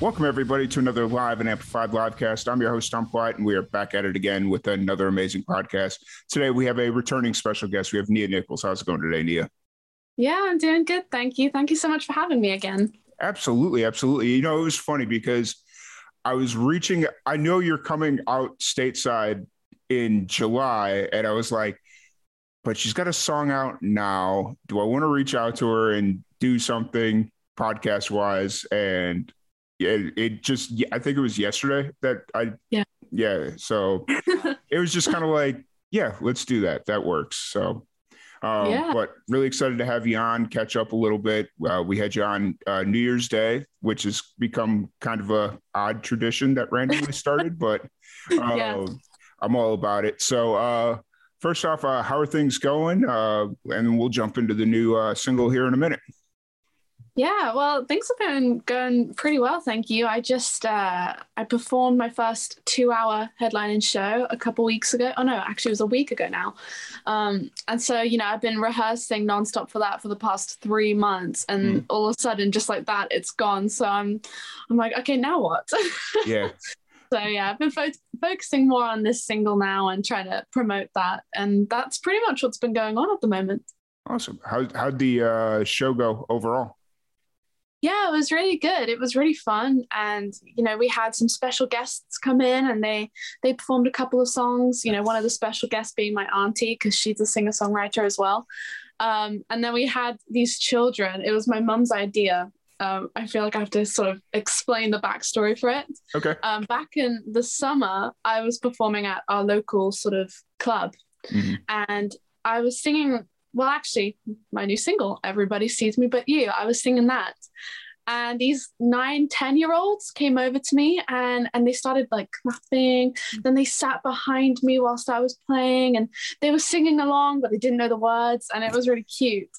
Welcome, everybody, to another live and amplified livecast. I'm your host, Tom White, and we are back at it again with another amazing podcast. Today, we have a returning special guest. We have Nia Nicholls. How's it going today, Nia? Yeah, I'm doing good. Thank you. Thank you so much for having me again. Absolutely. Absolutely. You know, it was funny because I was reaching, I know you're coming out stateside in July, and I was like, but she's got a song out now. Do I want to reach out to her and do something podcast wise? And it, it just I think it was yesterday that I yeah. yeah so it was just kind of like yeah let's do that. That works so um, yeah. but really excited to have you on catch up a little bit. Uh, we had you on uh, New Year's Day which has become kind of a odd tradition that randomly started but uh, yeah. I'm all about it. So uh, first off uh, how are things going? Uh, and we'll jump into the new single here in a minute yeah, well, things have been going pretty well, thank you. I just uh, I performed my first two-hour headlining show a couple weeks ago. Oh no, actually, it was a week ago now. Um, and so you know, I've been rehearsing nonstop for that for the past three months, and mm. all of a sudden, just like that, it's gone. So I'm I'm like, okay, now what? Yeah. so yeah, I've been fo- focusing more on this single now and trying to promote that, and that's pretty much what's been going on at the moment. Awesome. How how'd the uh, show go overall? Yeah, it was really good. It was really fun, and you know, we had some special guests come in, and they they performed a couple of songs. You know, one of the special guests being my auntie because she's a singer songwriter as well. Um, and then we had these children. It was my mum's idea. Um, I feel like I have to sort of explain the backstory for it. Okay. Um, back in the summer, I was performing at our local sort of club, mm-hmm. and I was singing well, actually, my new single, Everybody Sees Me But You, I was singing that. And these nine, 10 year olds came over to me and, and they started like clapping. Mm. Then they sat behind me whilst I was playing and they were singing along, but they didn't know the words. And it was really cute.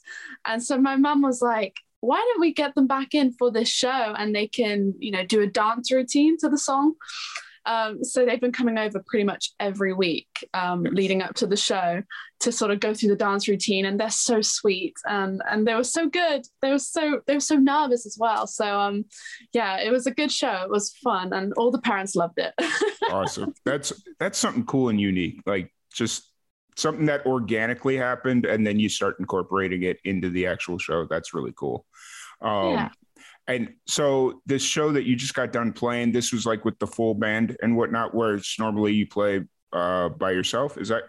And so my mum was like, why don't we get them back in for this show and they can, you know, do a dance routine to the song? Um, so they've been coming over pretty much every week um, leading up to the show to sort of go through the dance routine, and they're so sweet and and they were so good. They were so they were so nervous as well. So um, yeah, it was a good show. It was fun, and all the parents loved it. awesome. That's that's something cool and unique. Like just something that organically happened, and then you start incorporating it into the actual show. That's really cool. Um, yeah. And so this show that you just got done playing, this was like with the full band and whatnot, where it's normally you play uh, by yourself. Is that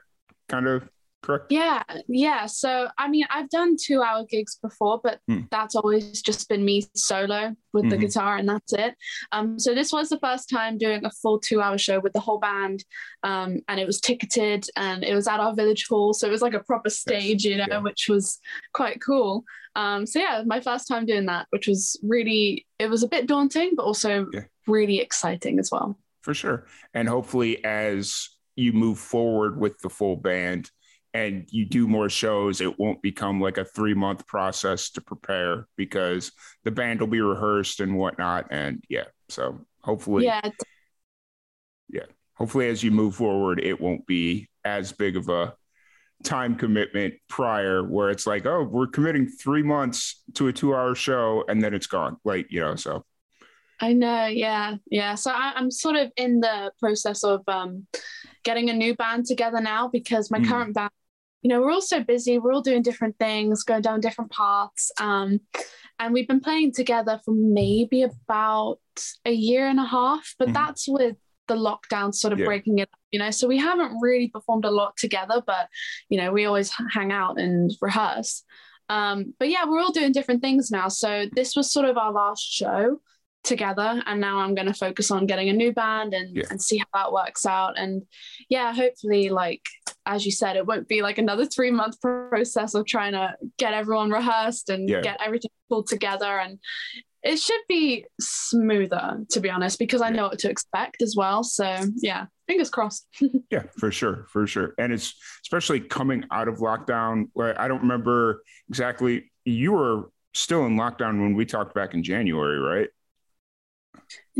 kind of correct? Yeah, yeah. So I mean, I've done two hour gigs before, but hmm. that's always just been me solo with mm-hmm. the guitar, and that's it. Um, so this was the first time doing a full two hour show with the whole band, um, and it was ticketed, and it was at our village hall, so it was like a proper stage, yes. you know, yeah. which was quite cool. Um, so yeah, my first time doing that, which was really, it was a bit daunting, but also yeah. really exciting as well. For sure, and hopefully as you move forward with the full band and you do more shows, it won't become like a three month process to prepare because the band will be rehearsed and whatnot. And yeah, so hopefully, yeah, yeah, hopefully as you move forward, it won't be as big of a time commitment prior where it's like, oh, we're committing three months to a two hour show and then it's gone. Like, you know, so. I know, yeah, yeah. So I, am sort of in the process of um, getting a new band together now because my mm. current band you know, we're all so busy. We're all doing different things, going down different paths. Um, and we've been playing together for maybe about a year and a half, but mm-hmm. that's with the lockdown sort of yeah. breaking it up, you know. So we haven't really performed a lot together, but, you know, we always hang out and rehearse. Um, but yeah, we're all doing different things now. So this was sort of our last show together and now i'm going to focus on getting a new band and, yeah. and see how that works out and yeah hopefully like as you said, it won't be like another three month process of trying to get everyone rehearsed and yeah. get everything pulled together. And it should be smoother to be honest because i know what to expect as well. So yeah fingers crossed. Yeah for sure for sure. And it's especially coming out of lockdown where i don't remember exactly you were still in lockdown when we talked back in january right?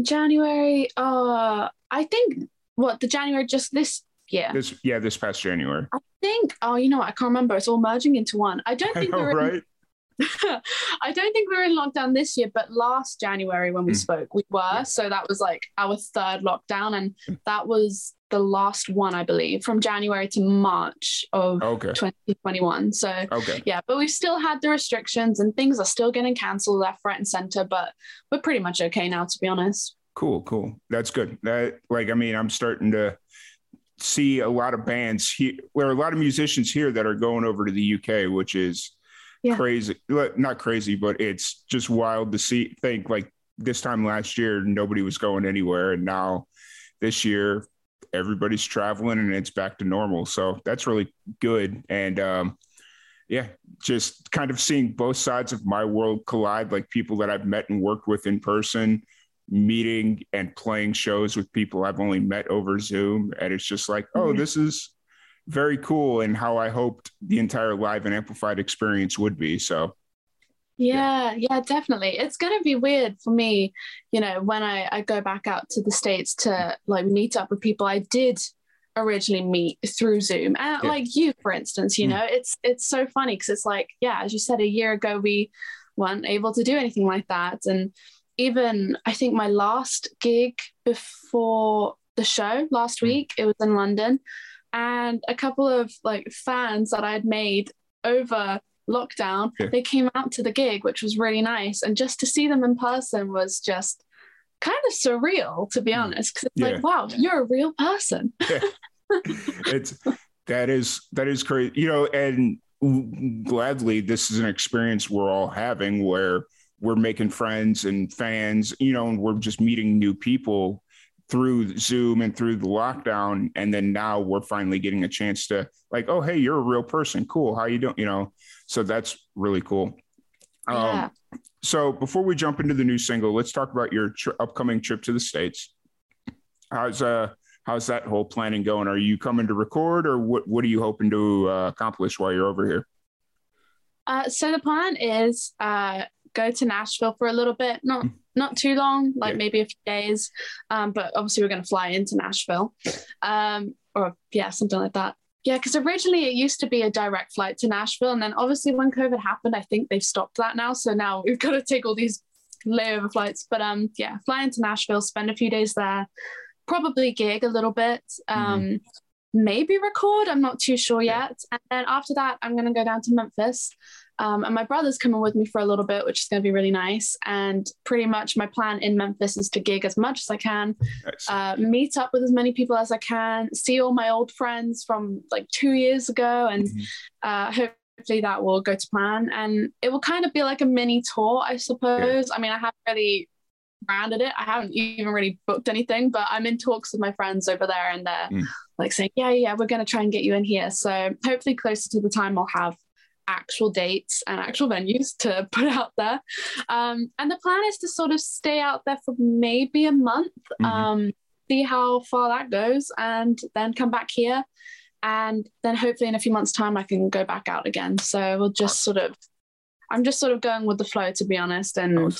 January uh i think what the january just this year? This yeah this past january. I think oh you know i can't remember. It's all merging into one. I don't think I know, we right I don't think we were in lockdown this year, but last January when we mm. spoke, we were. Yeah. So that was like our third lockdown. And hmm. that was the last one, I believe, from January to March of okay. 2021. So, okay. yeah, but we've still had the restrictions and things are still getting canceled left, right, and center. But we're pretty much okay now, to be honest. Cool, cool. That's good. That, like, I mean, I'm starting to see a lot of bands here. There are a lot of musicians here that are going over to the UK, which is yeah. crazy. Not crazy, but it's just wild to see. Think like this time last year, nobody was going anywhere, and now this year, everybody's traveling and it's back to normal. So that's really good. And um, yeah, just kind of seeing both sides of my world collide, like people that I've met and worked with in person, meeting and playing shows with people I've only met over Zoom. And it's just like, oh, mm-hmm. this is very cool and how I hoped the entire live and amplified experience would be. So yeah, yeah, yeah definitely. It's gonna be weird for me, you know, when I, I go back out to the States to like meet up with people I did originally meet through Zoom. And yeah. like you, for instance, you mm. know, it's it's so funny because it's like, yeah, as you said, a year ago we weren't able to do anything like that. And even I think my last gig before the show last mm. week, it was in London and a couple of like fans that I'd made over lockdown, yeah. they came out to the gig, which was really nice. And just to see them in person was just kind of surreal, to be hmm. honest. Because it's yeah. like, wow, you're a real person. yeah. It's that is that is crazy, you know. And gladly, this is an experience we're all having where we're making friends and fans, you know, and we're just meeting new people through Zoom and through the lockdown. And then now we're finally getting a chance to like, oh, hey, you're a real person. Cool. How you doing? You know, so that's really cool. Um, yeah. Um, so before we jump into the new single, let's talk about your upcoming trip to the States. How's uh how's that whole planning going? Are you coming to record or what what are you hoping to uh, accomplish while you're over here? Uh, so the plan is uh, go to Nashville for a little bit, not not too long, like yeah. maybe a few days. Um, but obviously we're going to fly into Nashville, um, or yeah, something like that. Yeah, because originally it used to be a direct flight to Nashville, and then obviously when COVID happened, I think they've stopped that now. So now we've got to take all these layover flights. But um, yeah, fly into Nashville, spend a few days there, probably gig a little bit. Um, mm-hmm maybe record. I'm not too sure yet. And then after that, I'm going to go down to Memphis. Um, and my brother's coming with me for a little bit, which is going to be really nice. And pretty much my plan in Memphis is to gig as much as I can, nice. uh, meet up with as many people as I can, see all my old friends from like two years ago, and mm-hmm. uh, hopefully that will go to plan. And it will kind of be like a mini tour, I suppose. Yeah. I mean, I haven't really branded it. I haven't even really booked anything, but I'm in talks with my friends over there and they're mm. Like saying, yeah, yeah, we're going to try and get you in here. So hopefully closer to the time I'll have actual dates and actual venues to put out there. Um, and the plan is to sort of stay out there for maybe a month, mm-hmm. um, see how far that goes, and then come back here. And then hopefully in a few months' time, I can go back out again. So we'll just sort of, I'm just sort of going with the flow, to be honest, and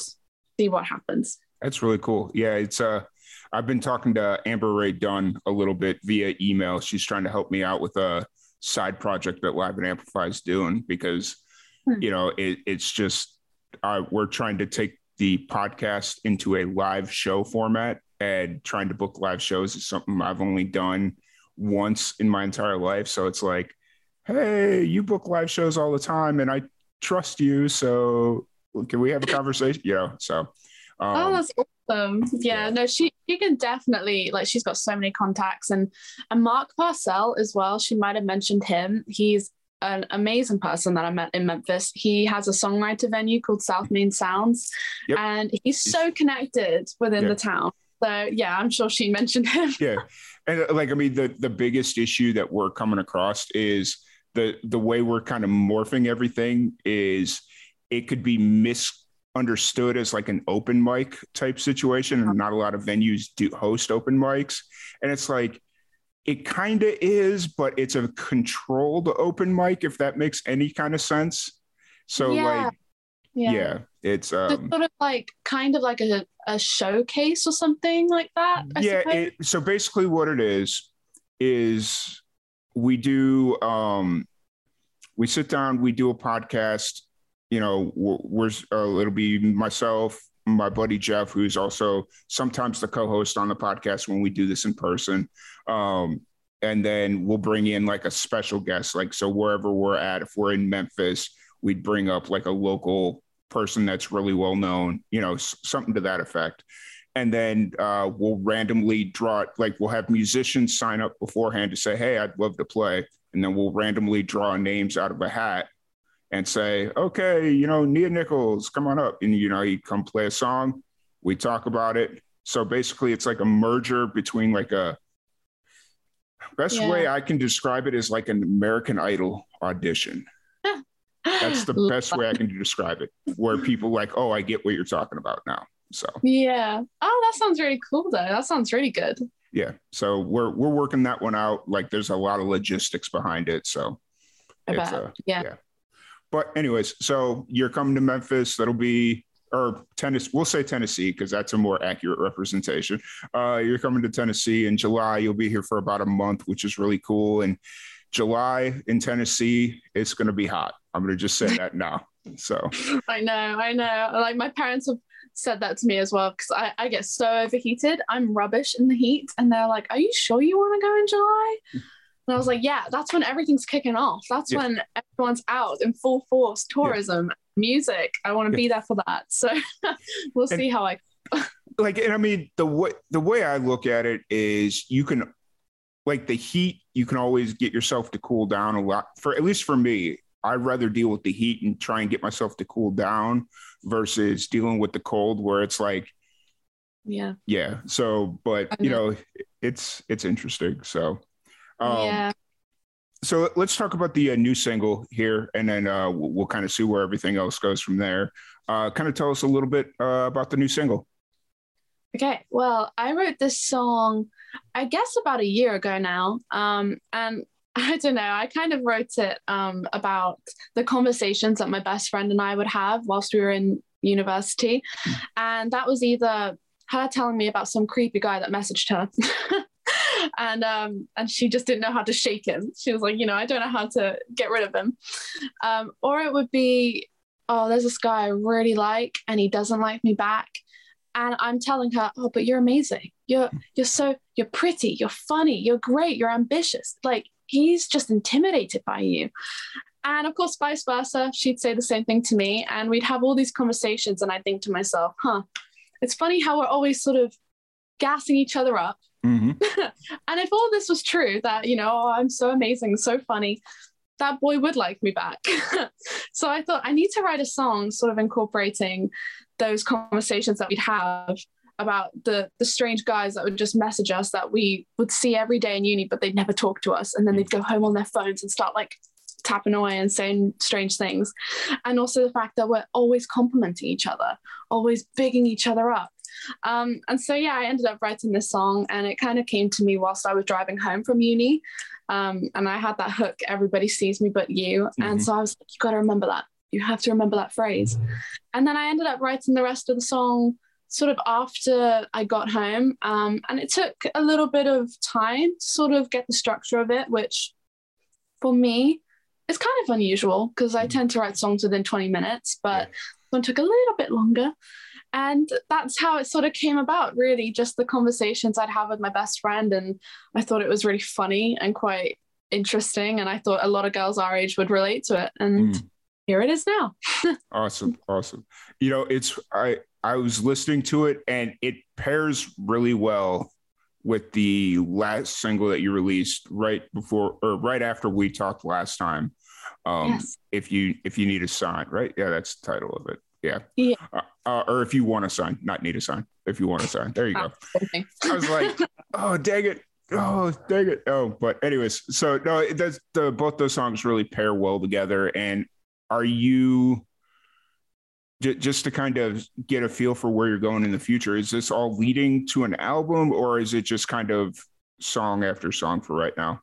see what happens. That's really cool. Yeah, it's uh I've been talking to Amber Rae Dunn a little bit via email. She's trying to help me out with a side project that Live and Amplify is doing because hmm. you know it, it's just uh, we're trying to take the podcast into a live show format and trying to book live shows is something I've only done once in my entire life. So it's like, hey, you book live shows all the time, and I trust you. So can we have a conversation? you know, so Oh, um, oh, that's awesome. Yeah, yeah, no, she she can definitely like she's got so many contacts and and Mark Parcell as well. She might have mentioned him. He's an amazing person that I met in Memphis. He has a songwriter venue called South Main Sounds, yep. and he's so connected within the town. So yeah, I'm sure she mentioned him. yeah, and uh, like I mean, the the biggest issue that we're coming across is the the way we're kind of morphing everything is it could be mis understood as like an open mic type situation and not a lot of venues do host open mics and it's like it kind of is but it's a controlled open mic if that makes any kind of sense so yeah. like yeah. yeah it's um sort of like kind of like a, a showcase or something like that I yeah it, so basically what it is is we do um we sit down we do a podcast you know we're, uh, it'll be myself my buddy jeff who's also sometimes the co-host on the podcast when we do this in person um and then we'll bring in like a special guest like so wherever we're at if we're in memphis we'd bring up like a local person that's really well known, you know, something to that effect. And then uh, we'll randomly draw it, like we'll have musicians sign up beforehand to say, hey, I'd love to play. And then we'll randomly draw names out of a hat and say, okay, you know, Nia Nicholls, come on up. And, you know, he'd come play a song. We talk about it. So basically, it's like a merger between like a, best yeah. way I can describe it is like an American Idol audition. That's the best way I can describe it. Where people like, oh, I get what you're talking about now. So yeah. Oh, that sounds really cool though. That sounds really good. Yeah. So we're we're working that one out. Like there's a lot of logistics behind it. So uh, yeah. yeah. But anyways, so you're coming to Memphis. That'll be or Tennessee. We'll say Tennessee because that's a more accurate representation. Uh, you're coming to Tennessee in July. You'll be here for about a month, which is really cool. And July in Tennessee, it's going to be hot. I'm going to just say that now. So I know, I know. Like my parents have said that to me as well because I, I get so overheated. I'm rubbish in the heat. And they're like, Are you sure you want to go in July? And I was like, Yeah, that's when everything's kicking off. That's yeah. when everyone's out in full force, tourism, yeah. music. I want to yeah. be there for that. So we'll and, see how I like and I mean the way the way I look at it is you can like the heat, you can always get yourself to cool down a lot. For at least for me, I'd rather deal with the heat and try and get myself to cool down versus dealing with the cold where it's like yeah yeah so but you know it's it's interesting so um yeah so let's talk about the uh, new single here and then uh, we'll, we'll kind of see where everything else goes from there uh, kind of tell us a little bit uh, about the new single okay well i wrote this song i guess about a year ago now um, and I don't know. I kind of wrote it um, about the conversations that my best friend and I would have whilst we were in university. And that was either her telling me about some creepy guy that messaged her. and um, and she just didn't know how to shake him. She was like, you know, I don't know how to get rid of him. Um, or it would be, oh, there's this guy I really like, and he doesn't like me back. And I'm telling her, oh, but you're amazing. You're you're so you're pretty. You're funny. You're great. You're ambitious. Like he's just intimidated by you. And of course, vice versa, she'd say the same thing to me. And we'd have all these conversations. And I think to myself, huh, it's funny how we're always sort of gassing each other up. Mm-hmm. and if all this was true, that, you know, oh, I'm so amazing, so funny, that boy would like me back. so I thought I need to write a song sort of incorporating those conversations that we'd have about the the strange guys that would just message us that we would see every day in uni, but they'd never talk to us, and then they'd go home on their phones and start like tapping away and saying strange things, and also the fact that we're always complimenting each other, always bigging each other up. Um, and so yeah, I ended up writing this song, and it kind of came to me whilst I was driving home from uni, um, and I had that hook, "Everybody sees me but you," mm-hmm. and so I was like, "You got to remember that. You have to remember that phrase." And then I ended up writing the rest of the song sort of after I got home. Um, and it took a little bit of time to sort of get the structure of it, which for me is kind of unusual because I mm. tend to write songs within 20 minutes, but yeah. one took a little bit longer. And that's how it sort of came about, really, just the conversations I'd have with my best friend. And I thought it was really funny and quite interesting. And I thought a lot of girls our age would relate to it. And mm. here it is now. awesome. Awesome. You know, it's, I, I was listening to it and it pairs really well with the last single that you released right before or right after we talked last time. Um, yes. If you if you need a sign, right? Yeah, that's the title of it. Yeah. Yeah. Uh, uh, or if you want a sign, not need a sign. If you want a sign, there you go. I was like, oh dang it, oh dang it. Oh, but anyways, so no, it does. The both those songs really pair well together. And are you? j- just to kind of get a feel for where you're going in the future, is this all leading to an album or is it just kind of song after song for right now?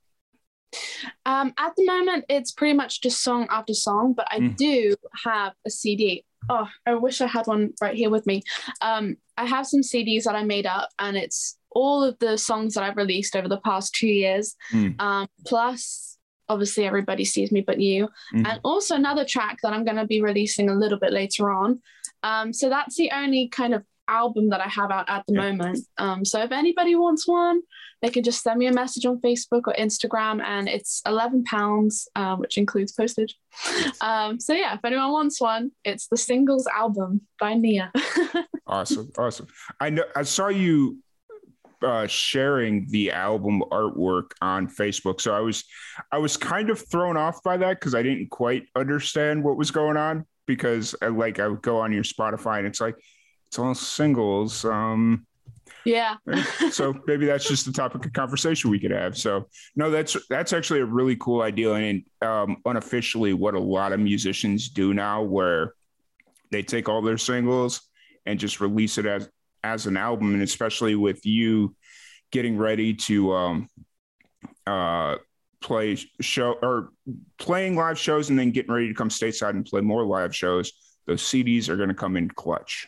Um, at the moment, it's pretty much just song after song, but I mm. do have a CD. Oh, I wish I had one right here with me. Um, I have some CDs that I made up, and it's all of the songs that I've released over the past two years, mm. um, plus obviously everybody sees me but you, mm. and also another track that I'm going to be releasing a little bit later on. Um, so that's the only kind of album that I have out at the yeah. moment. Um, so if anybody wants one, they can just send me a message on Facebook or Instagram, and it's eleven pounds, uh, which includes postage. Um, so yeah, if anyone wants one, it's the singles album by Nia. awesome, awesome. I know I saw you uh, sharing the album artwork on Facebook. So I was I was kind of thrown off by that because I didn't quite understand what was going on because I, uh, like I would go on your Spotify and it's like it's all singles. Um, yeah. so maybe that's just the topic of conversation we could have. So no, that's that's actually a really cool idea and um, unofficially what a lot of musicians do now, where they take all their singles and just release it as as an album, and especially with you getting ready to um, uh, play show or playing live shows and then getting ready to come stateside and play more live shows. Those CDs are going to come in clutch.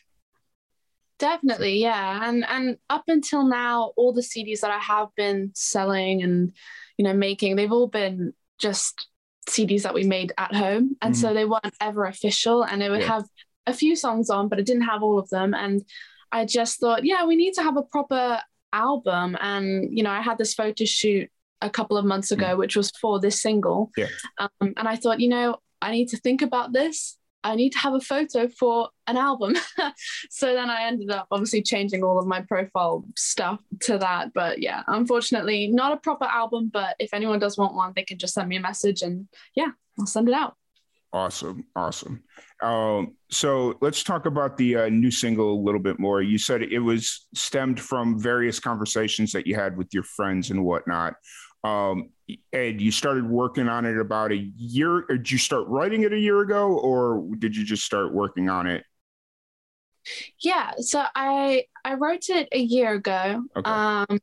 Definitely, yeah. And and up until now, all the CDs that I have been selling and you know making, they've all been just CDs that we made at home. And mm-hmm. so they weren't ever official and it would yeah. have a few songs on, but it didn't have all of them. And I just thought, yeah, we need to have a proper album. And, you know, I had this photo shoot a couple of months ago, mm-hmm. which was for this single. Yeah. Um, and I thought, you know, I need to think about this I need to have a photo for an album. so then I ended up obviously changing all of my profile stuff to that. But yeah, unfortunately, not a proper album. But if anyone does want one, they can just send me a message and yeah, I'll send it out. Awesome. Awesome. Um, so let's talk about the uh, new single a little bit more. You said it was stemmed from various conversations that you had with your friends and whatnot. Um, and you started working on it about a year. did you start writing it a year ago, or did you just start working on it? Yeah, so I I wrote it a year ago. Okay. Um,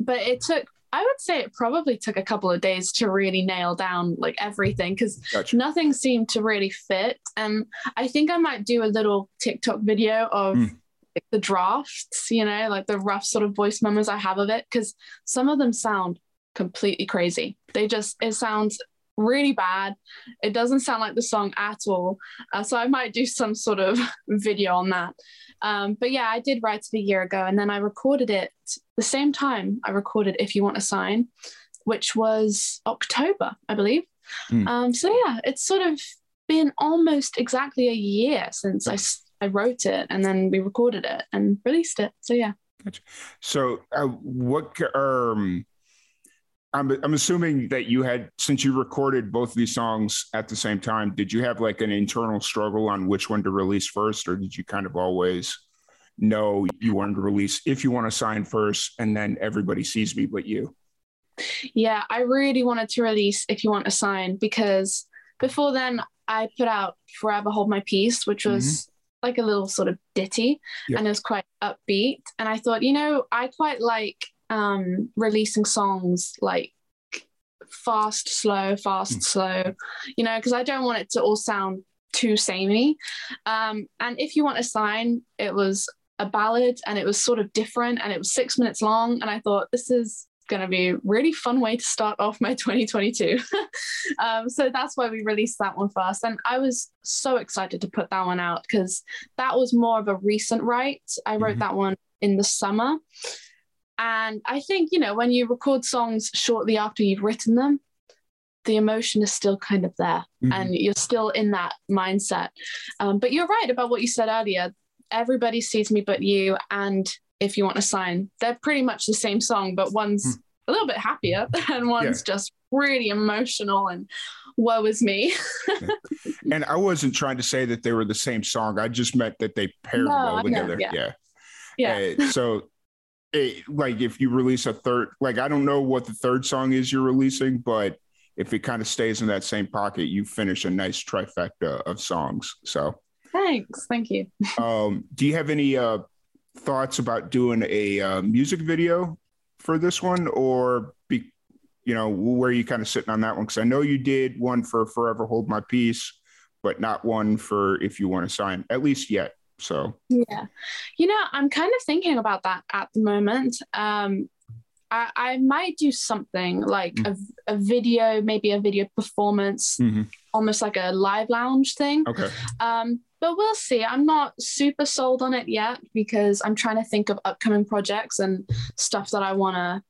but it took I would say it probably took a couple of days to really nail down like everything because gotcha. nothing seemed to really fit. And I think I might do a little TikTok video of mm. the drafts, you know, like the rough sort of voice memos I have of it because some of them sound completely crazy. They just, it sounds really bad. It doesn't sound like the song at all. Uh, so I might do some sort of video on that. Um, but yeah, I did write it a year ago and then I recorded it the same time I recorded If You Want a Sign, which was October, I believe. Mm. Um, so yeah, it's sort of been almost exactly a year since I, I wrote it and then we recorded it and released it. So yeah. Gotcha. So uh, what, um, I'm, I'm assuming that you had since you recorded both of these songs at the same time did you have like an internal struggle on which one to release first or did you kind of always know you wanted to release if you want a sign first and then everybody sees me but you yeah i really wanted to release if you want a sign because before then i put out forever hold my peace which was mm-hmm. like a little sort of ditty yep. and it was quite upbeat and i thought you know i quite like um, releasing songs like fast, slow, fast, mm. slow, you know, because I don't want it to all sound too samey. Um, and if you want a sign, it was a ballad and it was sort of different and it was six minutes long. And I thought, this is going to be a really fun way to start off my 2022. um, so that's why we released that one first. And I was so excited to put that one out because that was more of a recent write. I wrote mm-hmm. that one in the summer. And I think, you know, when you record songs shortly after you've written them, the emotion is still kind of there mm-hmm. and you're still in that mindset. Um, but you're right about what you said earlier. Everybody sees me but you. And if you want a sign, they're pretty much the same song, but one's mm. a little bit happier and one's yeah. just really emotional and woe is me. and I wasn't trying to say that they were the same song. I just meant that they paired no, well together. yeah. Yeah. yeah. Uh, so it, like if you release a third, like I don't know what the third song is you're releasing, but if it kind of stays in that same pocket, you finish a nice trifecta of songs. So Thanks. Thank you. um, do you have any uh, thoughts about doing a uh, music video for this one, or be, you know, where are you kind of sitting on that one? Because I know you did one for Forever Hold My Peace, but not one for If You Want a Sign, at least yet. So yeah, you know, I'm kind of thinking about that at the moment. Um, I, I might do something like mm. a, a video, maybe a video performance, mm-hmm. almost like a live lounge thing. Okay. Um, but we'll see. I'm not super sold on it yet because I'm trying to think of upcoming projects and stuff that I want to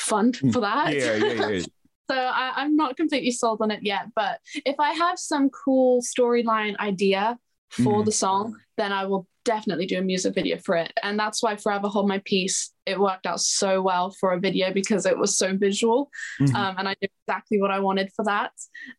fund mm. for that. Yeah, yeah, yeah. so I, I'm not completely sold on it yet. But if I have some cool storyline idea for mm. the song, then I will definitely do a music video for it. And that's why Forever Hold My Peace, it worked out so well for a video because it was so visual. Mm-hmm. Um, and I knew exactly what I wanted for that.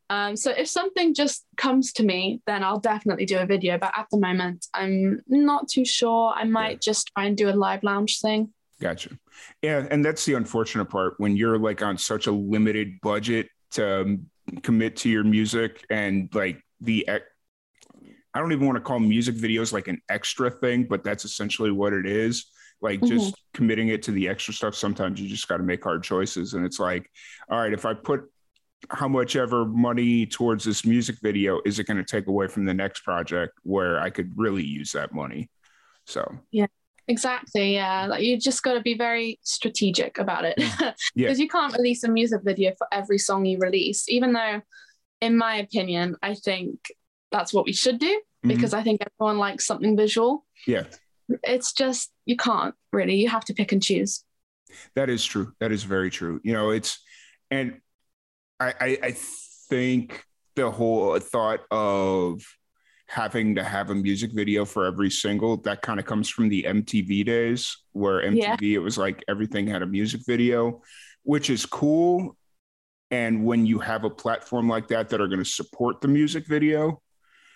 Um, so if something just comes to me, then I'll definitely do a video. But at the moment, I'm not too sure. I might yeah. just try and do a live lounge thing. Gotcha. Yeah. And that's the unfortunate part when you're like on such a limited budget to um, commit to your music and like the I don't even want to call music videos like an extra thing, but that's essentially what it is. Like mm-hmm. just committing it to the extra stuff. Sometimes you just got to make hard choices. And it's like, all right, if I put how much ever money towards this music video, is it going to take away from the next project where I could really use that money? So, yeah. Exactly. Yeah. Like you just got to be very strategic about it because yeah. you can't release a music video for every song you release, even though, in my opinion, I think that's what we should do mm-hmm. because. I think everyone likes something visual. Yeah. It's just you can't really. You have to pick and choose. That is true. That is very true. You know, it's and I I, I think the whole thought of having to have a music video for every single that kind of comes from the MTV days where MTV yeah. it was like everything had a music video, which is cool. And when you have a platform like that that are going to support the music video,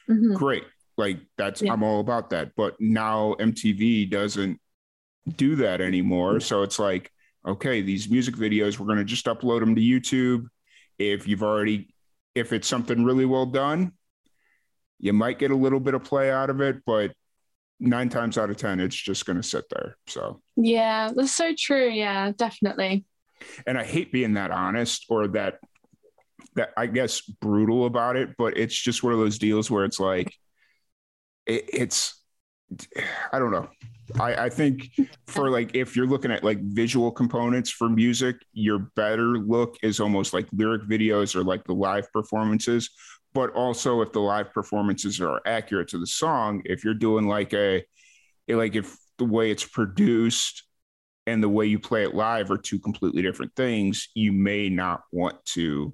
mm-hmm. great. Like that's yeah. I'm all about that. But now MTV doesn't do that anymore. So it's like, okay, these music videos, we're going to just upload them to YouTube. If you've already, if it's something really well done, you might get a little bit of play out of it, but nine times out of 10, it's just going to sit there. So, yeah, that's so true. Yeah, definitely. And I hate being that honest or that that I guess brutal about it, but it's just one of those deals where it's like it, it's I don't know. I, I think for like if you're looking at like visual components for music, your better look is almost like lyric videos or like the live performances. But also if the live performances are accurate to the song, if you're doing like a like if the way it's produced and the way you play it live are two completely different things, you may not want to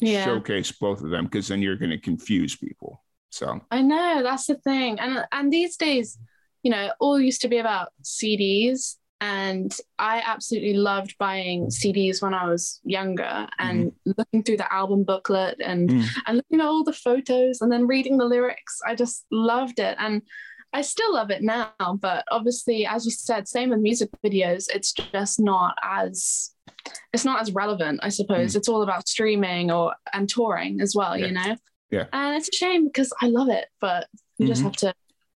yeah. showcase both of them because then you're going to confuse people. So I know that's the thing, and and these days, you know, all used to be about CDs, and I absolutely loved buying CDs when I was younger and mm. looking through the album booklet and mm. and looking at all the photos and then reading the lyrics. I just loved it, and I still love it now. But obviously, as you said, same with music videos, it's just not as it's not as relevant, I suppose. Mm. It's all about streaming or and touring as well, yeah. you know? Yeah. And it's a shame because I love it, but you mm-hmm. just have to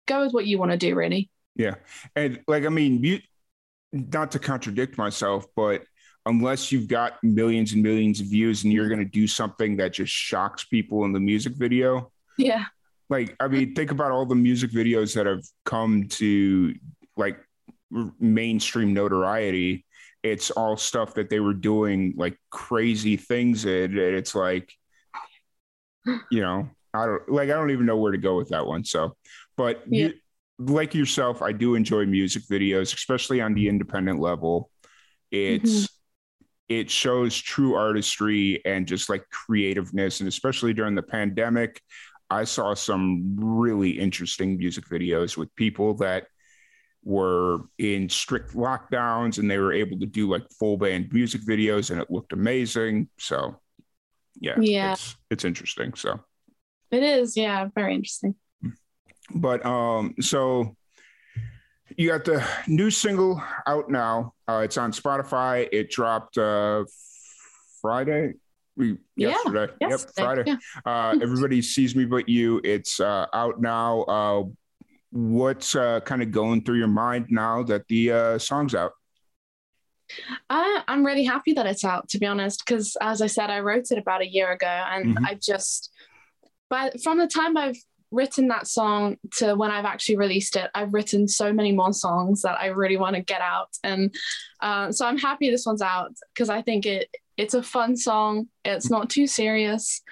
go with what you want to do, really. Yeah. And like, I mean, you, not to contradict myself, but unless you've got millions and millions of views and you're going to do something that just shocks people in the music video. Yeah. Like, I mean, think about all the music videos that have come to like mainstream notoriety it's all stuff that they were doing like crazy things in. It's like, you know, I don't like, I don't even know where to go with that one. So, but yeah. you, like yourself, I do enjoy music videos, especially on the independent level. It's, mm-hmm. it shows true artistry and just like creativeness. And especially during the pandemic, I saw some really interesting music videos with people that were in strict lockdowns and they were able to do like full band music videos and it looked amazing. So yeah, yeah, it's, it's interesting. So it is, yeah, very interesting. But um, so you got the new single out now. Uh, it's on Spotify. It dropped uh Friday. We, yeah. Yesterday. Yes. Yep. Friday. Yeah. Uh, everybody sees me but you. It's uh, out now. Uh, what's uh, kind of going through your mind now that the uh, song's out? Uh, I'm really happy that it's out, to be honest, because as I said, I wrote it about a year ago, and mm-hmm. I just, but from the time I've written that song to when I've actually released it, I've written so many more songs that I really want to get out, and uh, so I'm happy this one's out because I think it it's a fun song. It's not too serious,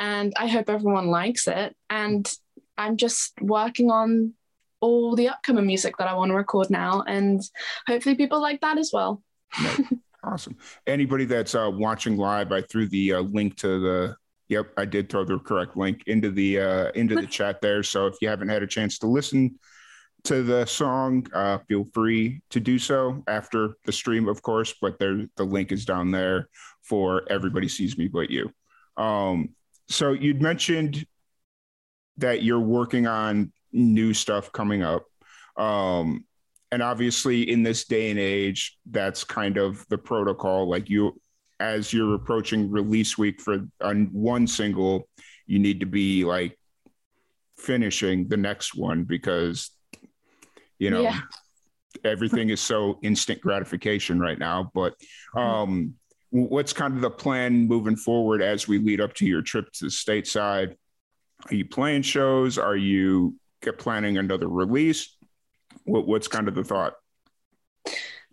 and I hope everyone likes it. And I'm just working on all the upcoming music that I want to record now, and hopefully people like that as well. awesome. Anybody that's uh, watching live, I threw the uh, link to the. Yep, I did throw the correct link into the uh, into the chat there. So if you haven't had a chance to listen to the song, uh, feel free to do so after the stream, of course. But there, the link is down there for everybody sees me but you. Um, so you'd mentioned that you're working on new stuff coming up. Um, and obviously in this day and age that's kind of the protocol like you as you're approaching release week for on one single you need to be like finishing the next one because you know yeah. everything is so instant gratification right now but mm-hmm. um what's kind of the plan moving forward as we lead up to your trip to the stateside are you playing shows are you planning another release what, what's kind of the thought?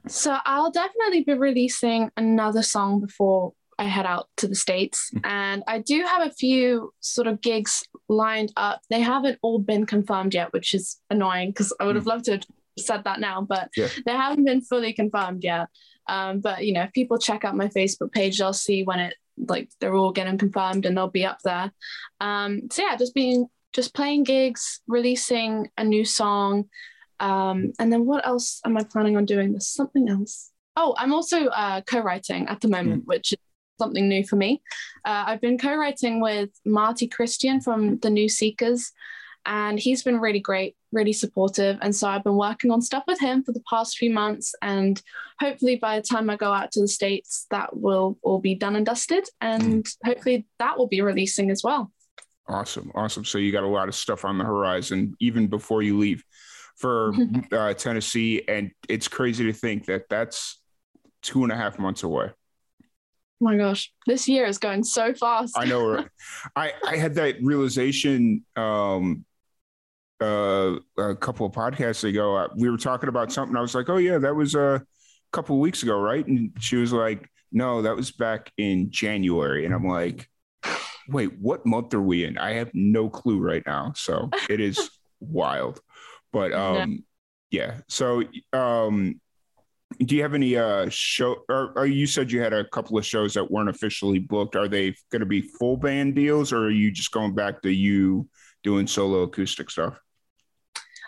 So I'll definitely be releasing another song before I head out to the States. Mm-hmm. And I do have a few sort of gigs lined up. They haven't all been confirmed yet, which is annoying because I would have mm. loved to have said that now, but yeah. they haven't been fully confirmed yet. Um, but you know, if people check out my Facebook page, they'll see when it like they're all getting confirmed and they'll be up there. Um, so yeah, just being just playing gigs, releasing a new song, um, and then what else am I planning on doing? There's something else. Oh, I'm also uh, co-writing at the moment, mm. which is something new for me. Uh, I've been co-writing with Marty Christian from the New Seekers, and he's been really great, really supportive. And so I've been working on stuff with him for the past few months, and hopefully by the time I go out to the states, that will all be done and dusted, and mm. hopefully that will be releasing as well. Awesome, awesome. So you got a lot of stuff on the horizon even before you leave for uh, Tennessee, and it's crazy to think that that's two and a half months away. Oh my gosh, this year is going so fast. I know. Right? I I had that realization um, uh, a couple of podcasts ago. Uh, we were talking about something. I was like, "Oh yeah, that was a couple of weeks ago, right?" And she was like, "No, that was back in January." And I'm like, "Wait, what month are we in?" I have no clue right now. So it is wild. But um, yeah. yeah. So um, do you have any uh show or, or, you said you had a couple of shows that weren't officially booked are they going to be full band deals or are you just going back to you doing solo acoustic stuff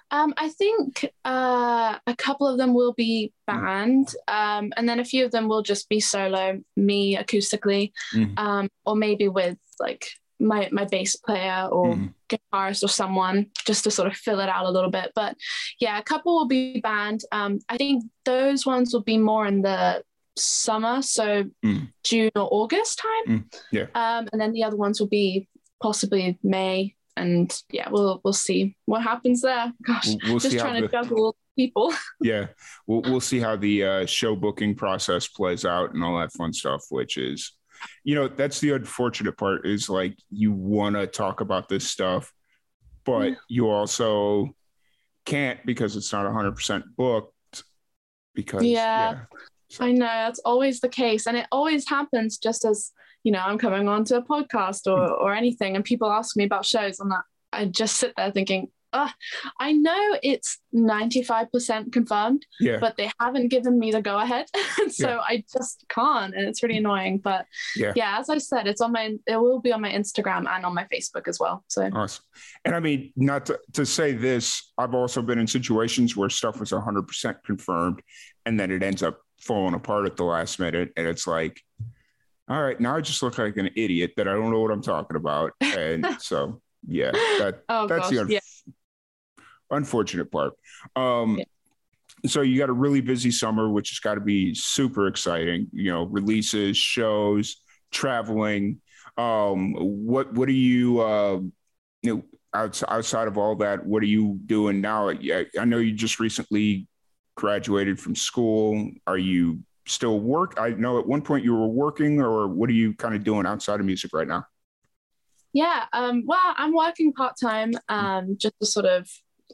um, I think uh, a couple of them will be band, um, and then a few of them will just be solo, me acoustically, mm-hmm. um, or maybe with like my my bass player or mm. guitarist or someone just to sort of fill it out a little bit. But yeah, a couple will be band. Um, I think those ones will be more in the summer, so mm. June or August time. Mm. Yeah. Um, and then the other ones will be possibly May. And yeah, we'll we'll see what happens there. Gosh, we'll, we'll just trying to the, juggle people. yeah, we'll we'll see how the uh, show booking process plays out and all that fun stuff, which is you know that's the unfortunate part is like you want to talk about this stuff but you also can't because it's not 100% booked because yeah, yeah. So. i know that's always the case and it always happens just as you know i'm coming on to a podcast or hmm. or anything and people ask me about shows and i just sit there thinking uh, I know it's 95% confirmed, yeah. but they haven't given me the go ahead. so yeah. I just can't. And it's really annoying. But yeah. yeah, as I said, it's on my, it will be on my Instagram and on my Facebook as well. So awesome. And I mean, not to, to say this, I've also been in situations where stuff was 100% confirmed and then it ends up falling apart at the last minute. And it's like, all right, now I just look like an idiot that I don't know what I'm talking about. And so, yeah, that, oh, that's gosh, the un- yeah unfortunate part. Um, yeah. So you got a really busy summer, which has got to be super exciting. You know, releases, shows, traveling. Um, what what are you uh, you know outside of all that? What are you doing now? I know you just recently graduated from school. Are you still work? I know at one point you were working, or what are you kind of doing outside of music right now? Yeah, um, well, I'm working part time um, just to sort of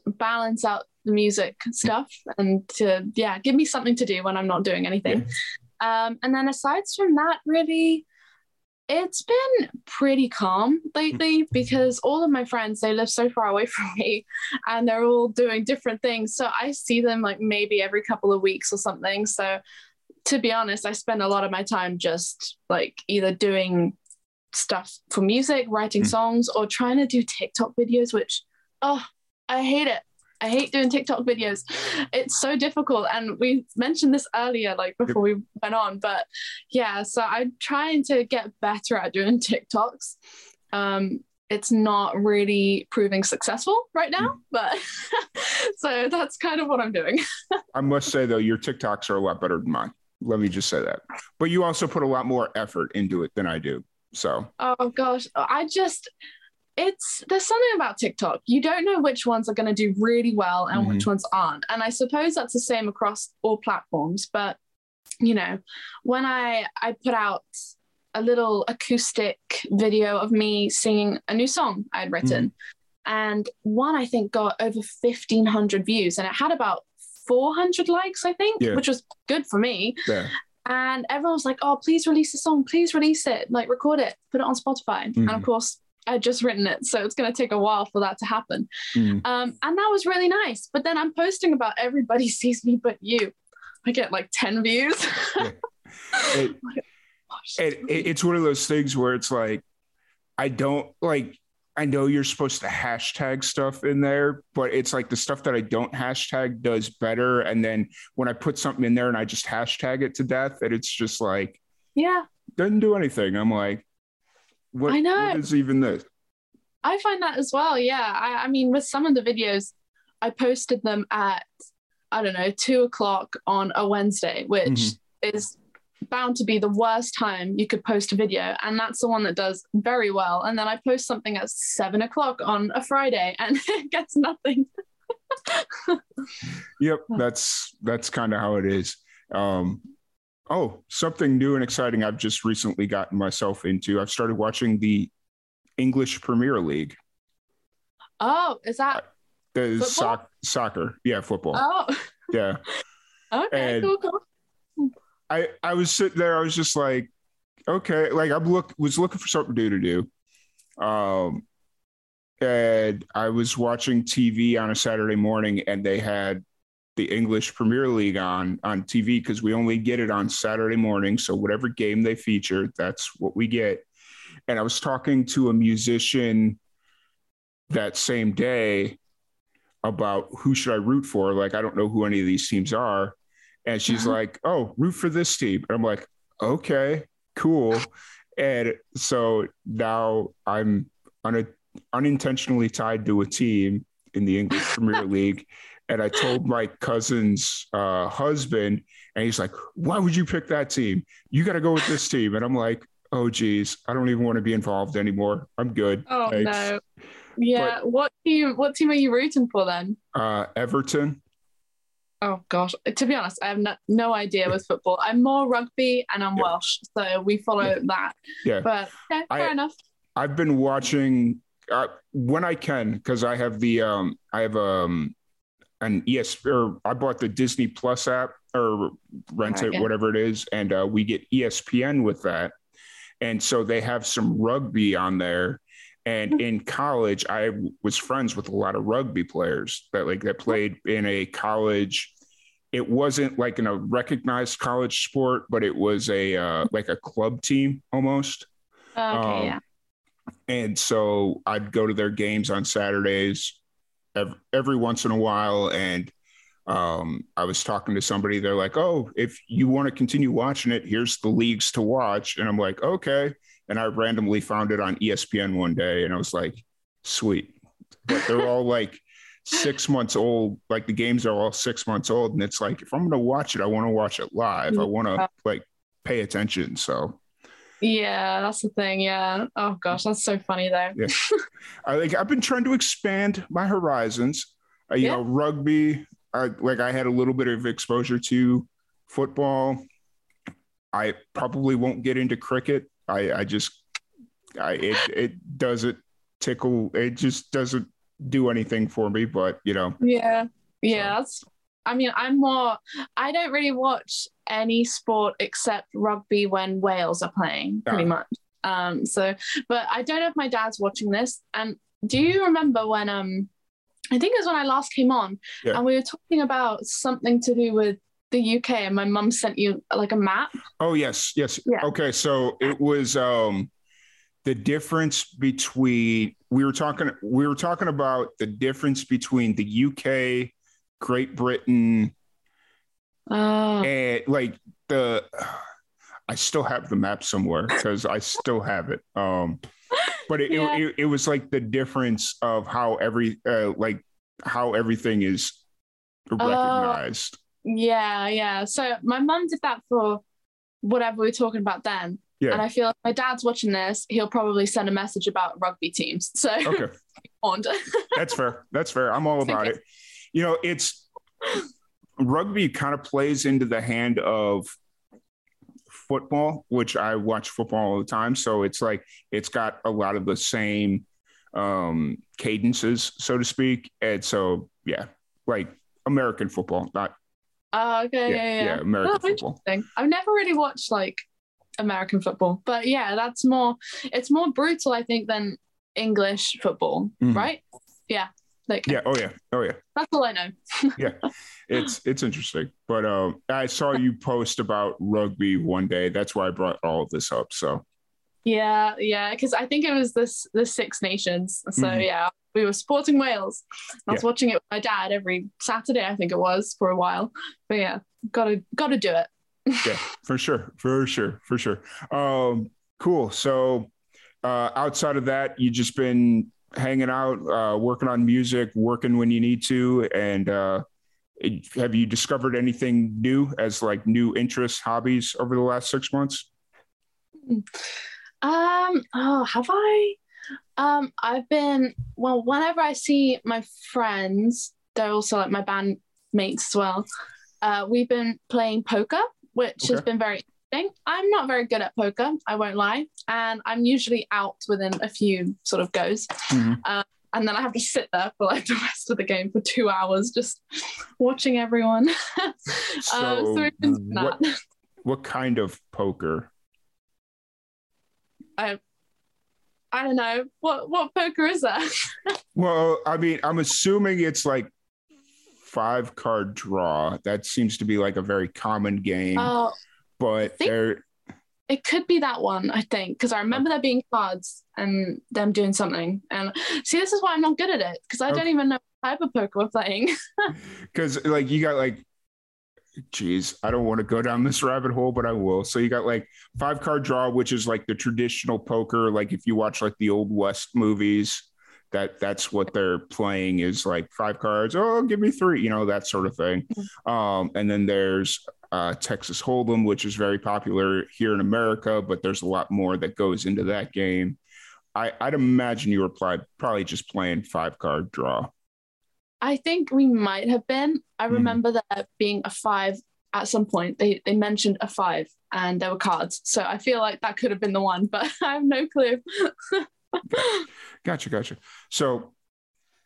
balance out the music stuff and to yeah give me something to do when I'm not doing anything. Yeah. Um, and then aside from that, really, it's been pretty calm lately because all of my friends they live so far away from me and they're all doing different things so i see them like maybe every couple of weeks or something so to be honest i spend a lot of my time just like either doing stuff for music writing mm. songs or trying to do tiktok videos which oh i hate it I hate doing TikTok videos. It's so difficult. And we mentioned this earlier, like before we went on. But yeah, so I'm trying to get better at doing TikToks. Um, it's not really proving successful right now, mm. but so that's kind of what I'm doing. I must say though, your TikToks are a lot better than mine. Let me just say that. But you also put a lot more effort into it than I do. So, oh gosh, I just it's there's something about TikTok. You don't know which ones are going to do really well and mm-hmm. which ones aren't. And I suppose that's the same across all platforms. But you know, when I I put out a little acoustic video of me singing a new song I'd written, mm-hmm. and one I think got over fifteen hundred views, and it had about four hundred likes, I think, yeah. which was good for me. Yeah. And everyone was like, "Oh, please release the song! Please release it! Like, record it, put it on Spotify." Mm-hmm. And of course, I'd just written it, so it's going to take a while for that to happen. Mm. Um, and that was really nice. But then I'm posting about everybody sees me but you. I get like 10 views. yeah. it, it, it, it's one of those things where it's like, I don't like, I know you're supposed to hashtag stuff in there, but it's like the stuff that I don't hashtag does better. And then when I put something in there and I just hashtag it to death, and it's just like, yeah, doesn't do anything. I'm like, what, I know. What is even this? I find that as well. Yeah. I, I mean, with some of the videos, I posted them at, I don't know, two o'clock on a Wednesday, which mm-hmm. is bound to be the worst time you could post a video. And that's the one that does very well. And then I post something at seven o'clock on a Friday and it gets nothing. yep. That's, that's kind of how it is. Um, Oh, something new and exciting I've just recently gotten myself into. I've started watching the English Premier League. Oh, is that the soc- soccer? Yeah, football. Oh, yeah. okay, and cool, cool. I I was sitting there. I was just like, okay, like I'm look was looking for something new to do. Um, and I was watching TV on a Saturday morning, and they had the English Premier League on on TV because we only get it on Saturday morning. So whatever game they feature, that's what we get. And I was talking to a musician that same day about who should I root for? Like I don't know who any of these teams are. And she's uh-huh. like, "Oh, root for this team." And I'm like, "Okay, cool." And so now I'm un- unintentionally tied to a team in the English Premier League and I told my cousin's uh, husband, and he's like, "Why would you pick that team? You got to go with this team." And I'm like, "Oh, geez, I don't even want to be involved anymore. I'm good." Oh Thanks. no. Yeah. But, what team? What team are you rooting for then? Uh, Everton. Oh gosh, to be honest, I have no, no idea with football. I'm more rugby and I'm yeah. Welsh, so we follow yeah. that. Yeah, but okay, fair I, enough. I've been watching uh, when I can because I have the um I have um an ES or I bought the Disney Plus app or rent it, whatever it is, and uh, we get ESPN with that. And so they have some rugby on there. And hmm. in college, I was friends with a lot of rugby players that like that played in a college. It wasn't like in a recognized college sport, but it was a uh, like a club team almost. Okay, um, yeah. And so I'd go to their games on Saturdays every, every once in a while. And um, I was talking to somebody, they're like, oh, if you want to continue watching it, here's the leagues to watch. And I'm like, okay. And I randomly found it on ESPN one day and I was like, sweet. But they're all like six months old. Like the games are all six months old. And it's like, if I'm going to watch it, I want to watch it live. I want to like pay attention. So Yeah, that's the thing. Yeah. Oh gosh, that's so funny though. yeah. I like I've been trying to expand my horizons. Uh, you yeah. know, rugby. I, like I had a little bit of exposure to football. I probably won't get into cricket. I, I just, I it it doesn't tickle. It just doesn't do anything for me. But you know. Yeah. Yeah. So. That's. I mean, I'm more. I don't really watch any sport except rugby when Wales are playing, pretty much. Um. So, but I don't know if my dad's watching this. And do you remember when um I think it was when I last came on, yeah. and we were talking about something to do with the UK, and my mum sent you like a map. Oh yes, yes. Yeah. Okay, so it was um, the difference between we were talking we were talking about the difference between the UK, Great Britain, uh, and like the. I still have the map somewhere because I still have it. Um, but it, yeah. it, it, it, was like the difference of how every uh, like how everything is oh. recognized. Yeah, yeah. So my mum did that for whatever we are talking about then. Yeah. And I feel like my dad's watching this, he'll probably send a message about rugby teams. So okay. That's fair. That's fair. I'm all about it. You know, it's rugby kind of plays into the hand of football, which I watch football all the time. So it's like it's got a lot of the same um, cadences, so to speak. And so, yeah, like American football, not. Oh, okay. Yeah, yeah, yeah. yeah American oh, football. I've never really watched like American football, but yeah, that's more, it's more brutal, I think, than English football, mm-hmm. right? Yeah. Like, yeah. Oh yeah. Oh yeah. That's all I know. yeah, it's it's interesting. But um, I saw you post about rugby one day. That's why I brought all of this up. So. Yeah, yeah, because I think it was this the Six Nations. So mm-hmm. yeah, we were supporting Wales. I was yeah. watching it with my dad every Saturday. I think it was for a while. But yeah, gotta gotta do it. yeah, for sure, for sure, for sure. Um, cool. So uh, outside of that, you just been hanging out, uh, working on music, working when you need to, and uh, have you discovered anything new as like new interests, hobbies over the last six months? Um, oh, have I? Um, I've been well. Whenever I see my friends, they're also like my band mates as well. Uh, we've been playing poker, which okay. has been very interesting. I'm not very good at poker, I won't lie, and I'm usually out within a few sort of goes. Mm-hmm. Uh, and then I have to sit there for like the rest of the game for two hours just watching everyone. so, um, so what, what kind of poker? I I don't know what what poker is that. well, I mean, I'm assuming it's like five card draw. That seems to be like a very common game. Oh, but there it could be that one, I think, because I remember there being cards and them doing something. And see, this is why I'm not good at it because I okay. don't even know what type of poker we're playing. Because like you got like, geez, I don't want to go down this rabbit hole, but I will. So you got like five card draw, which is like the traditional poker. Like if you watch like the old West movies, that that's what they're playing is like five cards. Oh, give me three, you know that sort of thing. Mm-hmm. Um, and then there's uh, Texas Hold'em, which is very popular here in America, but there's a lot more that goes into that game. I, would imagine you were probably just playing five card draw. I think we might have been. I hmm. remember mm. there being a five at some point. They they mentioned a five and there were cards. So I feel like that could have been the one, but I have no clue. gotcha, gotcha. So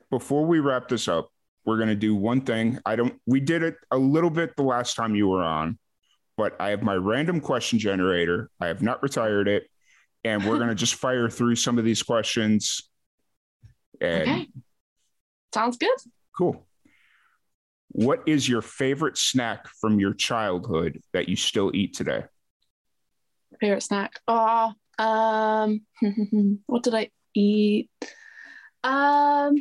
before we wrap this up, we're going to do one thing. I don't, we did it a little bit the last time you were on, but I have my random question generator. I have not retired it. And we're going to just fire through some of these questions. Okay. Sounds good. Cool. What is your favorite snack from your childhood that you still eat today? Favorite snack? Oh, um, what did I eat? Um,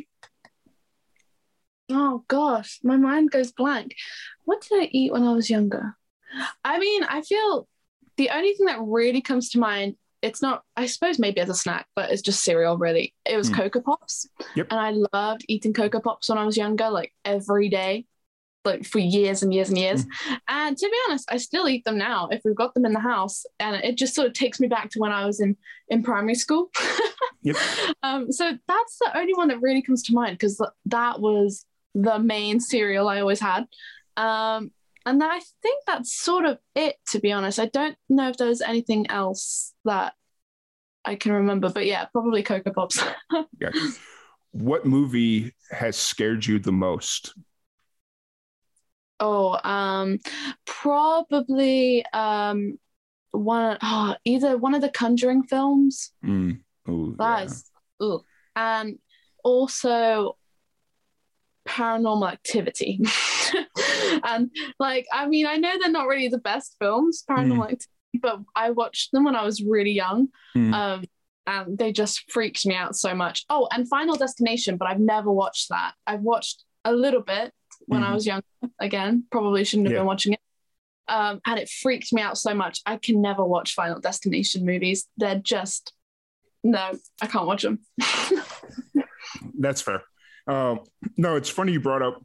Oh gosh, my mind goes blank. What did I eat when I was younger? I mean, I feel the only thing that really comes to mind, it's not, I suppose maybe as a snack, but it's just cereal really. It was mm. Coco Pops. Yep. And I loved eating Coco Pops when I was younger, like every day. like for years and years and years. Mm. And to be honest, I still eat them now if we've got them in the house. And it just sort of takes me back to when I was in in primary school. yep. Um, so that's the only one that really comes to mind because that was the main cereal I always had. Um, and I think that's sort of it, to be honest. I don't know if there's anything else that I can remember, but yeah, probably Coco Pops. yeah. What movie has scared you the most? Oh, um, probably um, one. Oh, either one of the Conjuring films. Mm. Ooh, That's yeah. ooh, and also Paranormal Activity. and like, I mean, I know they're not really the best films, Paranormal mm. Activity, but I watched them when I was really young. Mm. Um, and they just freaked me out so much. Oh, and Final Destination, but I've never watched that. I've watched a little bit when mm. I was young. Again, probably shouldn't have yeah. been watching it. Um, and it freaked me out so much. I can never watch Final Destination movies. They're just no, I can't watch them. That's fair. Um, no, it's funny you brought up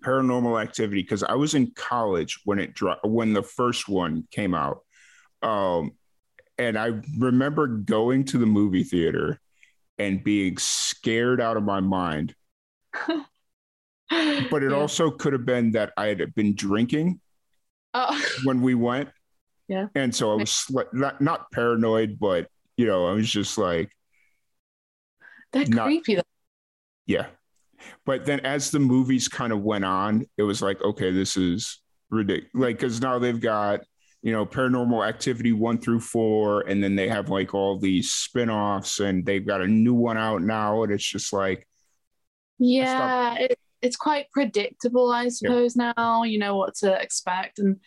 paranormal activity because I was in college when it dropped when the first one came out. Um, and I remember going to the movie theater and being scared out of my mind. but it yeah. also could have been that I had been drinking oh. when we went. Yeah. And so I was not, not paranoid, but you know, I was just like that creepy. Though. Yeah. But then as the movies kind of went on, it was like, okay, this is ridiculous. Like, because now they've got, you know, paranormal activity one through four, and then they have like all these spin offs, and they've got a new one out now. And it's just like, yeah, it, it's quite predictable, I suppose, yeah. now. You know what to expect. And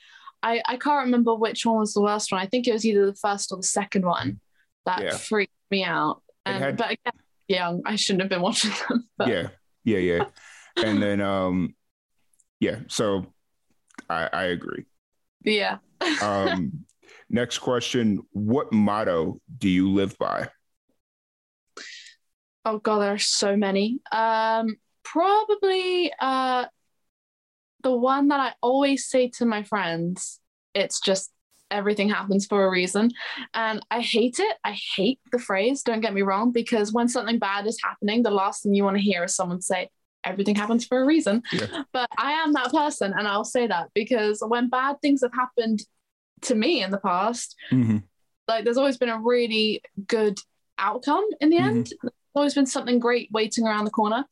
I, I can't remember which one was the worst one. I think it was either the first or the second one that yeah. freaked me out. And, um, had, but again, young, I shouldn't have been watching them. But. Yeah, yeah, yeah. and then, um, yeah. So, I, I agree. Yeah. um, next question: What motto do you live by? Oh God, there are so many. Um, probably uh, the one that I always say to my friends. It's just everything happens for a reason. And I hate it. I hate the phrase, don't get me wrong, because when something bad is happening, the last thing you want to hear is someone say, everything happens for a reason. Yeah. But I am that person, and I'll say that because when bad things have happened to me in the past, mm-hmm. like there's always been a really good outcome in the end. Mm-hmm. There's always been something great waiting around the corner.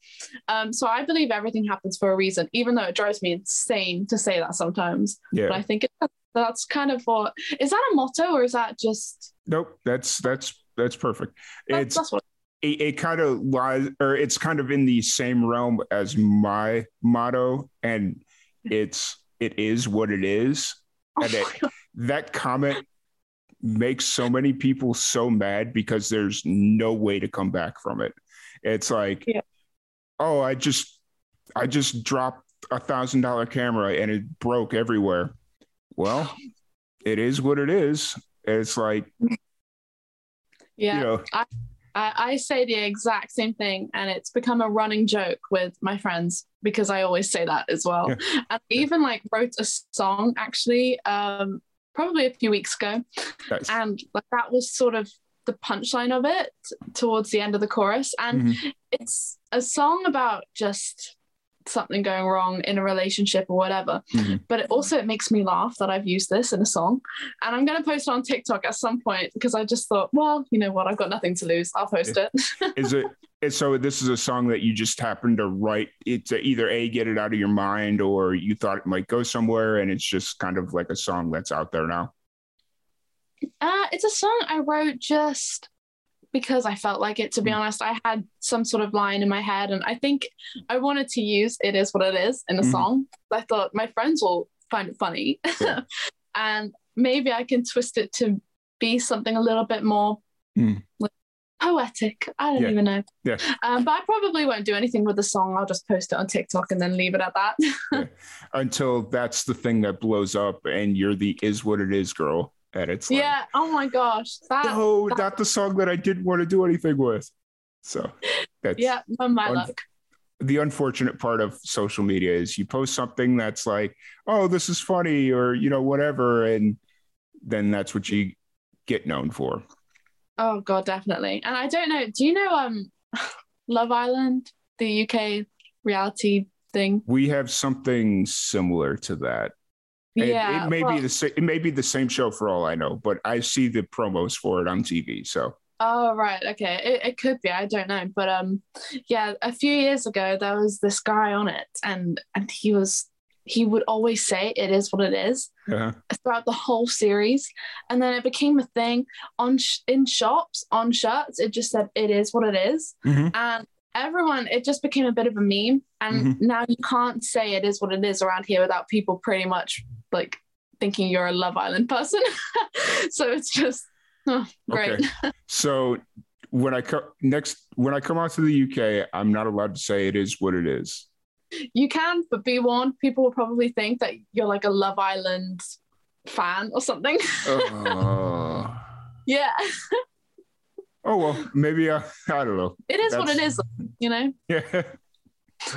Um, so I believe everything happens for a reason, even though it drives me insane to say that sometimes. Yeah. But I think it that's kind of what is that a motto or is that just? Nope that's that's that's perfect. That's, it's that's what it, it kind of lies or it's kind of in the same realm as my motto and it's it is what it is oh and it, that comment makes so many people so mad because there's no way to come back from it. It's like yeah. oh i just i just dropped a thousand dollar camera and it broke everywhere well, it is what it is. It's like, yeah, you know, I, I, I say the exact same thing, and it's become a running joke with my friends because I always say that as well. Yeah. And I even like wrote a song actually, um, probably a few weeks ago, nice. and like that was sort of the punchline of it towards the end of the chorus, and mm-hmm. it's a song about just something going wrong in a relationship or whatever. Mm-hmm. But it also it makes me laugh that I've used this in a song. And I'm going to post it on TikTok at some point because I just thought, well, you know what, I've got nothing to lose. I'll post it. is it so this is a song that you just happened to write it to either a get it out of your mind or you thought it might go somewhere and it's just kind of like a song that's out there now uh, it's a song I wrote just because I felt like it, to be hmm. honest. I had some sort of line in my head, and I think I wanted to use It Is What It Is in a mm song. I thought my friends will find it funny. Yeah. and maybe I can twist it to be something a little bit more mm. like, poetic. I don't yeah. even know. Yeah. Um, but I probably won't do anything with the song. I'll just post it on TikTok and then leave it at that. yeah. Until that's the thing that blows up and you're the is what it is girl and it's like, yeah oh my gosh that, no that, not the song that i didn't want to do anything with so that's yeah my un- luck the unfortunate part of social media is you post something that's like, oh, this is funny or, you know, whatever. And then that's what you get known for. Oh God, definitely. And I don't know, do you know um Love Island, the UK reality thing? We have something similar to that. Yeah, it, it may well, be the same. It may be the same show for all I know, but I see the promos for it on TV. So Oh right, okay. It, it could be. I don't know, but um, yeah. A few years ago, there was this guy on it, and and he was he would always say it is what it is uh-huh. throughout the whole series, and then it became a thing on sh- in shops on shirts. It just said it is what it is. Mm-hmm. and everyone it just became a bit of a meme, and mm-hmm. now you can't say it is what it is around here without people pretty much like thinking you're a Love Island person. so it's just Oh, great. Okay. so when I come next when I come out to the UK, I'm not allowed to say it is what it is. You can, but be warned, people will probably think that you're like a Love Island fan or something. Uh, yeah. Oh well, maybe I, I don't know. It is That's, what it is, you know. Yeah.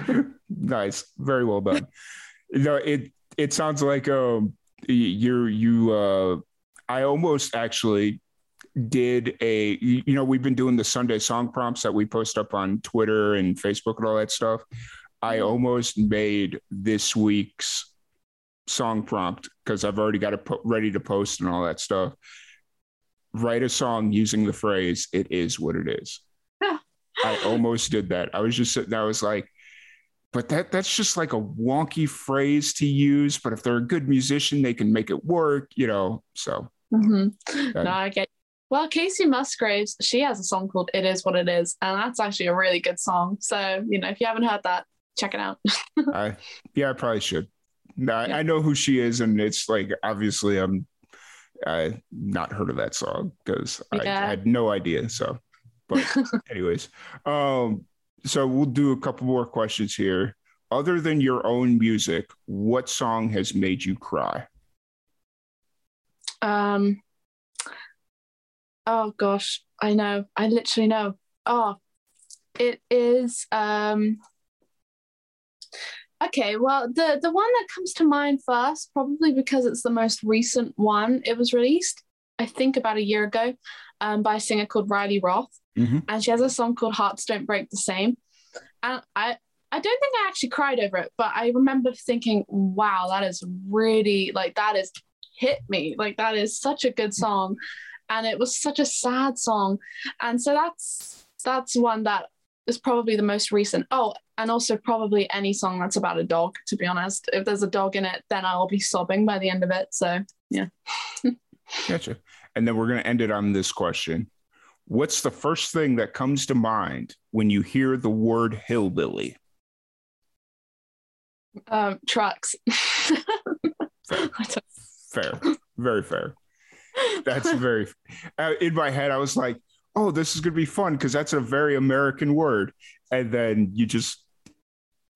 nice, very well done. You know, it it sounds like um you're you uh I almost actually did a you know we've been doing the sunday song prompts that we post up on twitter and facebook and all that stuff i mm-hmm. almost made this week's song prompt because i've already got it ready to post and all that stuff write a song using the phrase it is what it is i almost did that i was just sitting i was like but that that's just like a wonky phrase to use but if they're a good musician they can make it work you know so mm-hmm. no i get well, Kacey Musgraves, she has a song called It Is What It Is, and that's actually a really good song. So, you know, if you haven't heard that, check it out. I, yeah, I probably should. I, yeah. I know who she is, and it's like obviously I'm I not heard of that song because yeah. I had no idea. So, but anyways, um, so we'll do a couple more questions here. Other than your own music, what song has made you cry? Um, Oh gosh, I know. I literally know. Oh, it is. Um, okay, well, the the one that comes to mind first, probably because it's the most recent one. It was released, I think, about a year ago, um, by a singer called Riley Roth, mm-hmm. and she has a song called "Hearts Don't Break the Same." And I, I don't think I actually cried over it, but I remember thinking, "Wow, that is really like that is hit me. Like that is such a good song." and it was such a sad song and so that's that's one that is probably the most recent oh and also probably any song that's about a dog to be honest. If there's a dog in it then i'll be sobbing by the end of it so yeah. Gotcha. And then we're going to end it on this question. What's the first thing that comes to mind when you hear the word hillbilly? Um, trucks. Fair. fair. Very fair. That's very uh, in my head. I was like, oh, this is gonna be fun because that's a very American word, and then you just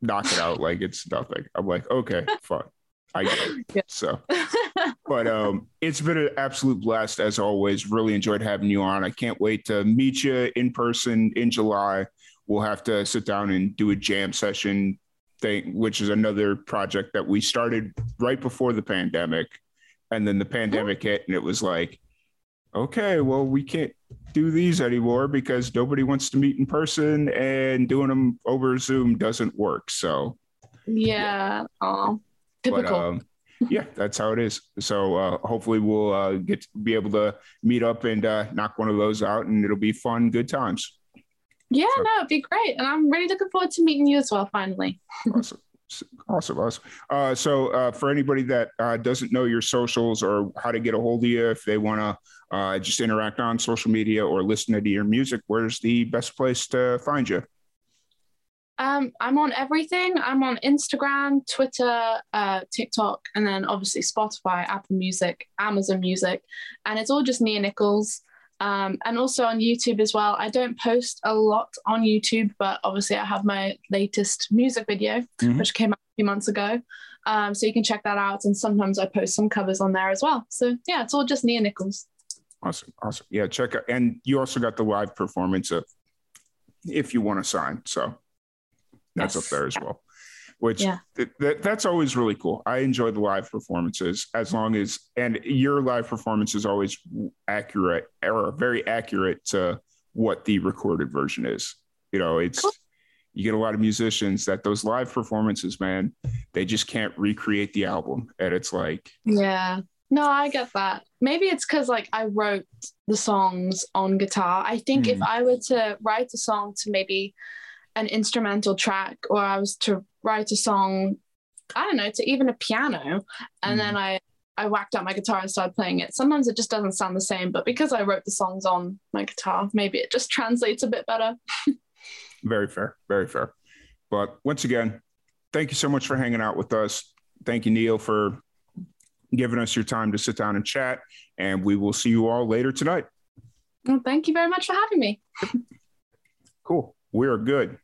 knock it out like it's nothing. I'm like, okay, fun. I get it. Yeah. So, but um, it's been an absolute blast as always. Really enjoyed having you on. I can't wait to meet you in person in July. We'll have to sit down and do a jam session thing, which is another project that we started right before the pandemic and then the pandemic hit and it was like okay well we can't do these anymore because nobody wants to meet in person and doing them over zoom doesn't work so. Yeah, yeah. typical. but, um, yeah that's how it is. So uh, hopefully we'll uh, get to be able to meet up and uh, knock one of those out and it'll be fun good times. Yeah so, no it'd be great. And i'm really looking forward to meeting you as well finally. Awesome Awesome, awesome. Uh, so, uh, for anybody that uh, doesn't know your socials or how to get a hold of you, if they want to uh, just interact on social media or listen to your music, where's the best place to find you? Um, I'm on everything. I'm on Instagram, Twitter, uh, TikTok, and then obviously Spotify, Apple Music, Amazon Music, and it's all just Nia Nicholls. Um, and also on YouTube as well. I don't post a lot on YouTube, but obviously I have my latest music video, mm-hmm. which came out a few months ago. Um, so you can check that out. And sometimes I post some covers on there as well. So yeah, it's all just Nia Nicholls. Awesome. Awesome. Yeah, check out. And you also got the live performance of if you want a sign. So That's yes. up there as well. Which yeah. th- th- that's always really cool. I enjoy the live performances as long as and your live performance is always accurate or very accurate to what the recorded version is. You know, it's cool. you get a lot of musicians that those live performances, man, they just can't recreate the album. And it's like Yeah. No, I get that. Maybe it's because like I wrote the songs on guitar. I think mm. if. I were to write a song to maybe an instrumental track, or I was to write a song, I don't know, to even a piano, and mm. then I I whacked out my guitar and started playing it. Sometimes it just doesn't sound the same, but because I wrote the songs on my guitar, maybe it just translates a bit better. very fair, very fair. But once again, thank you so much for hanging out with us. Thank you, Nia, for giving us your time to sit down and chat. And we will see you all later tonight. Well, thank you very much for having me. cool. We are good.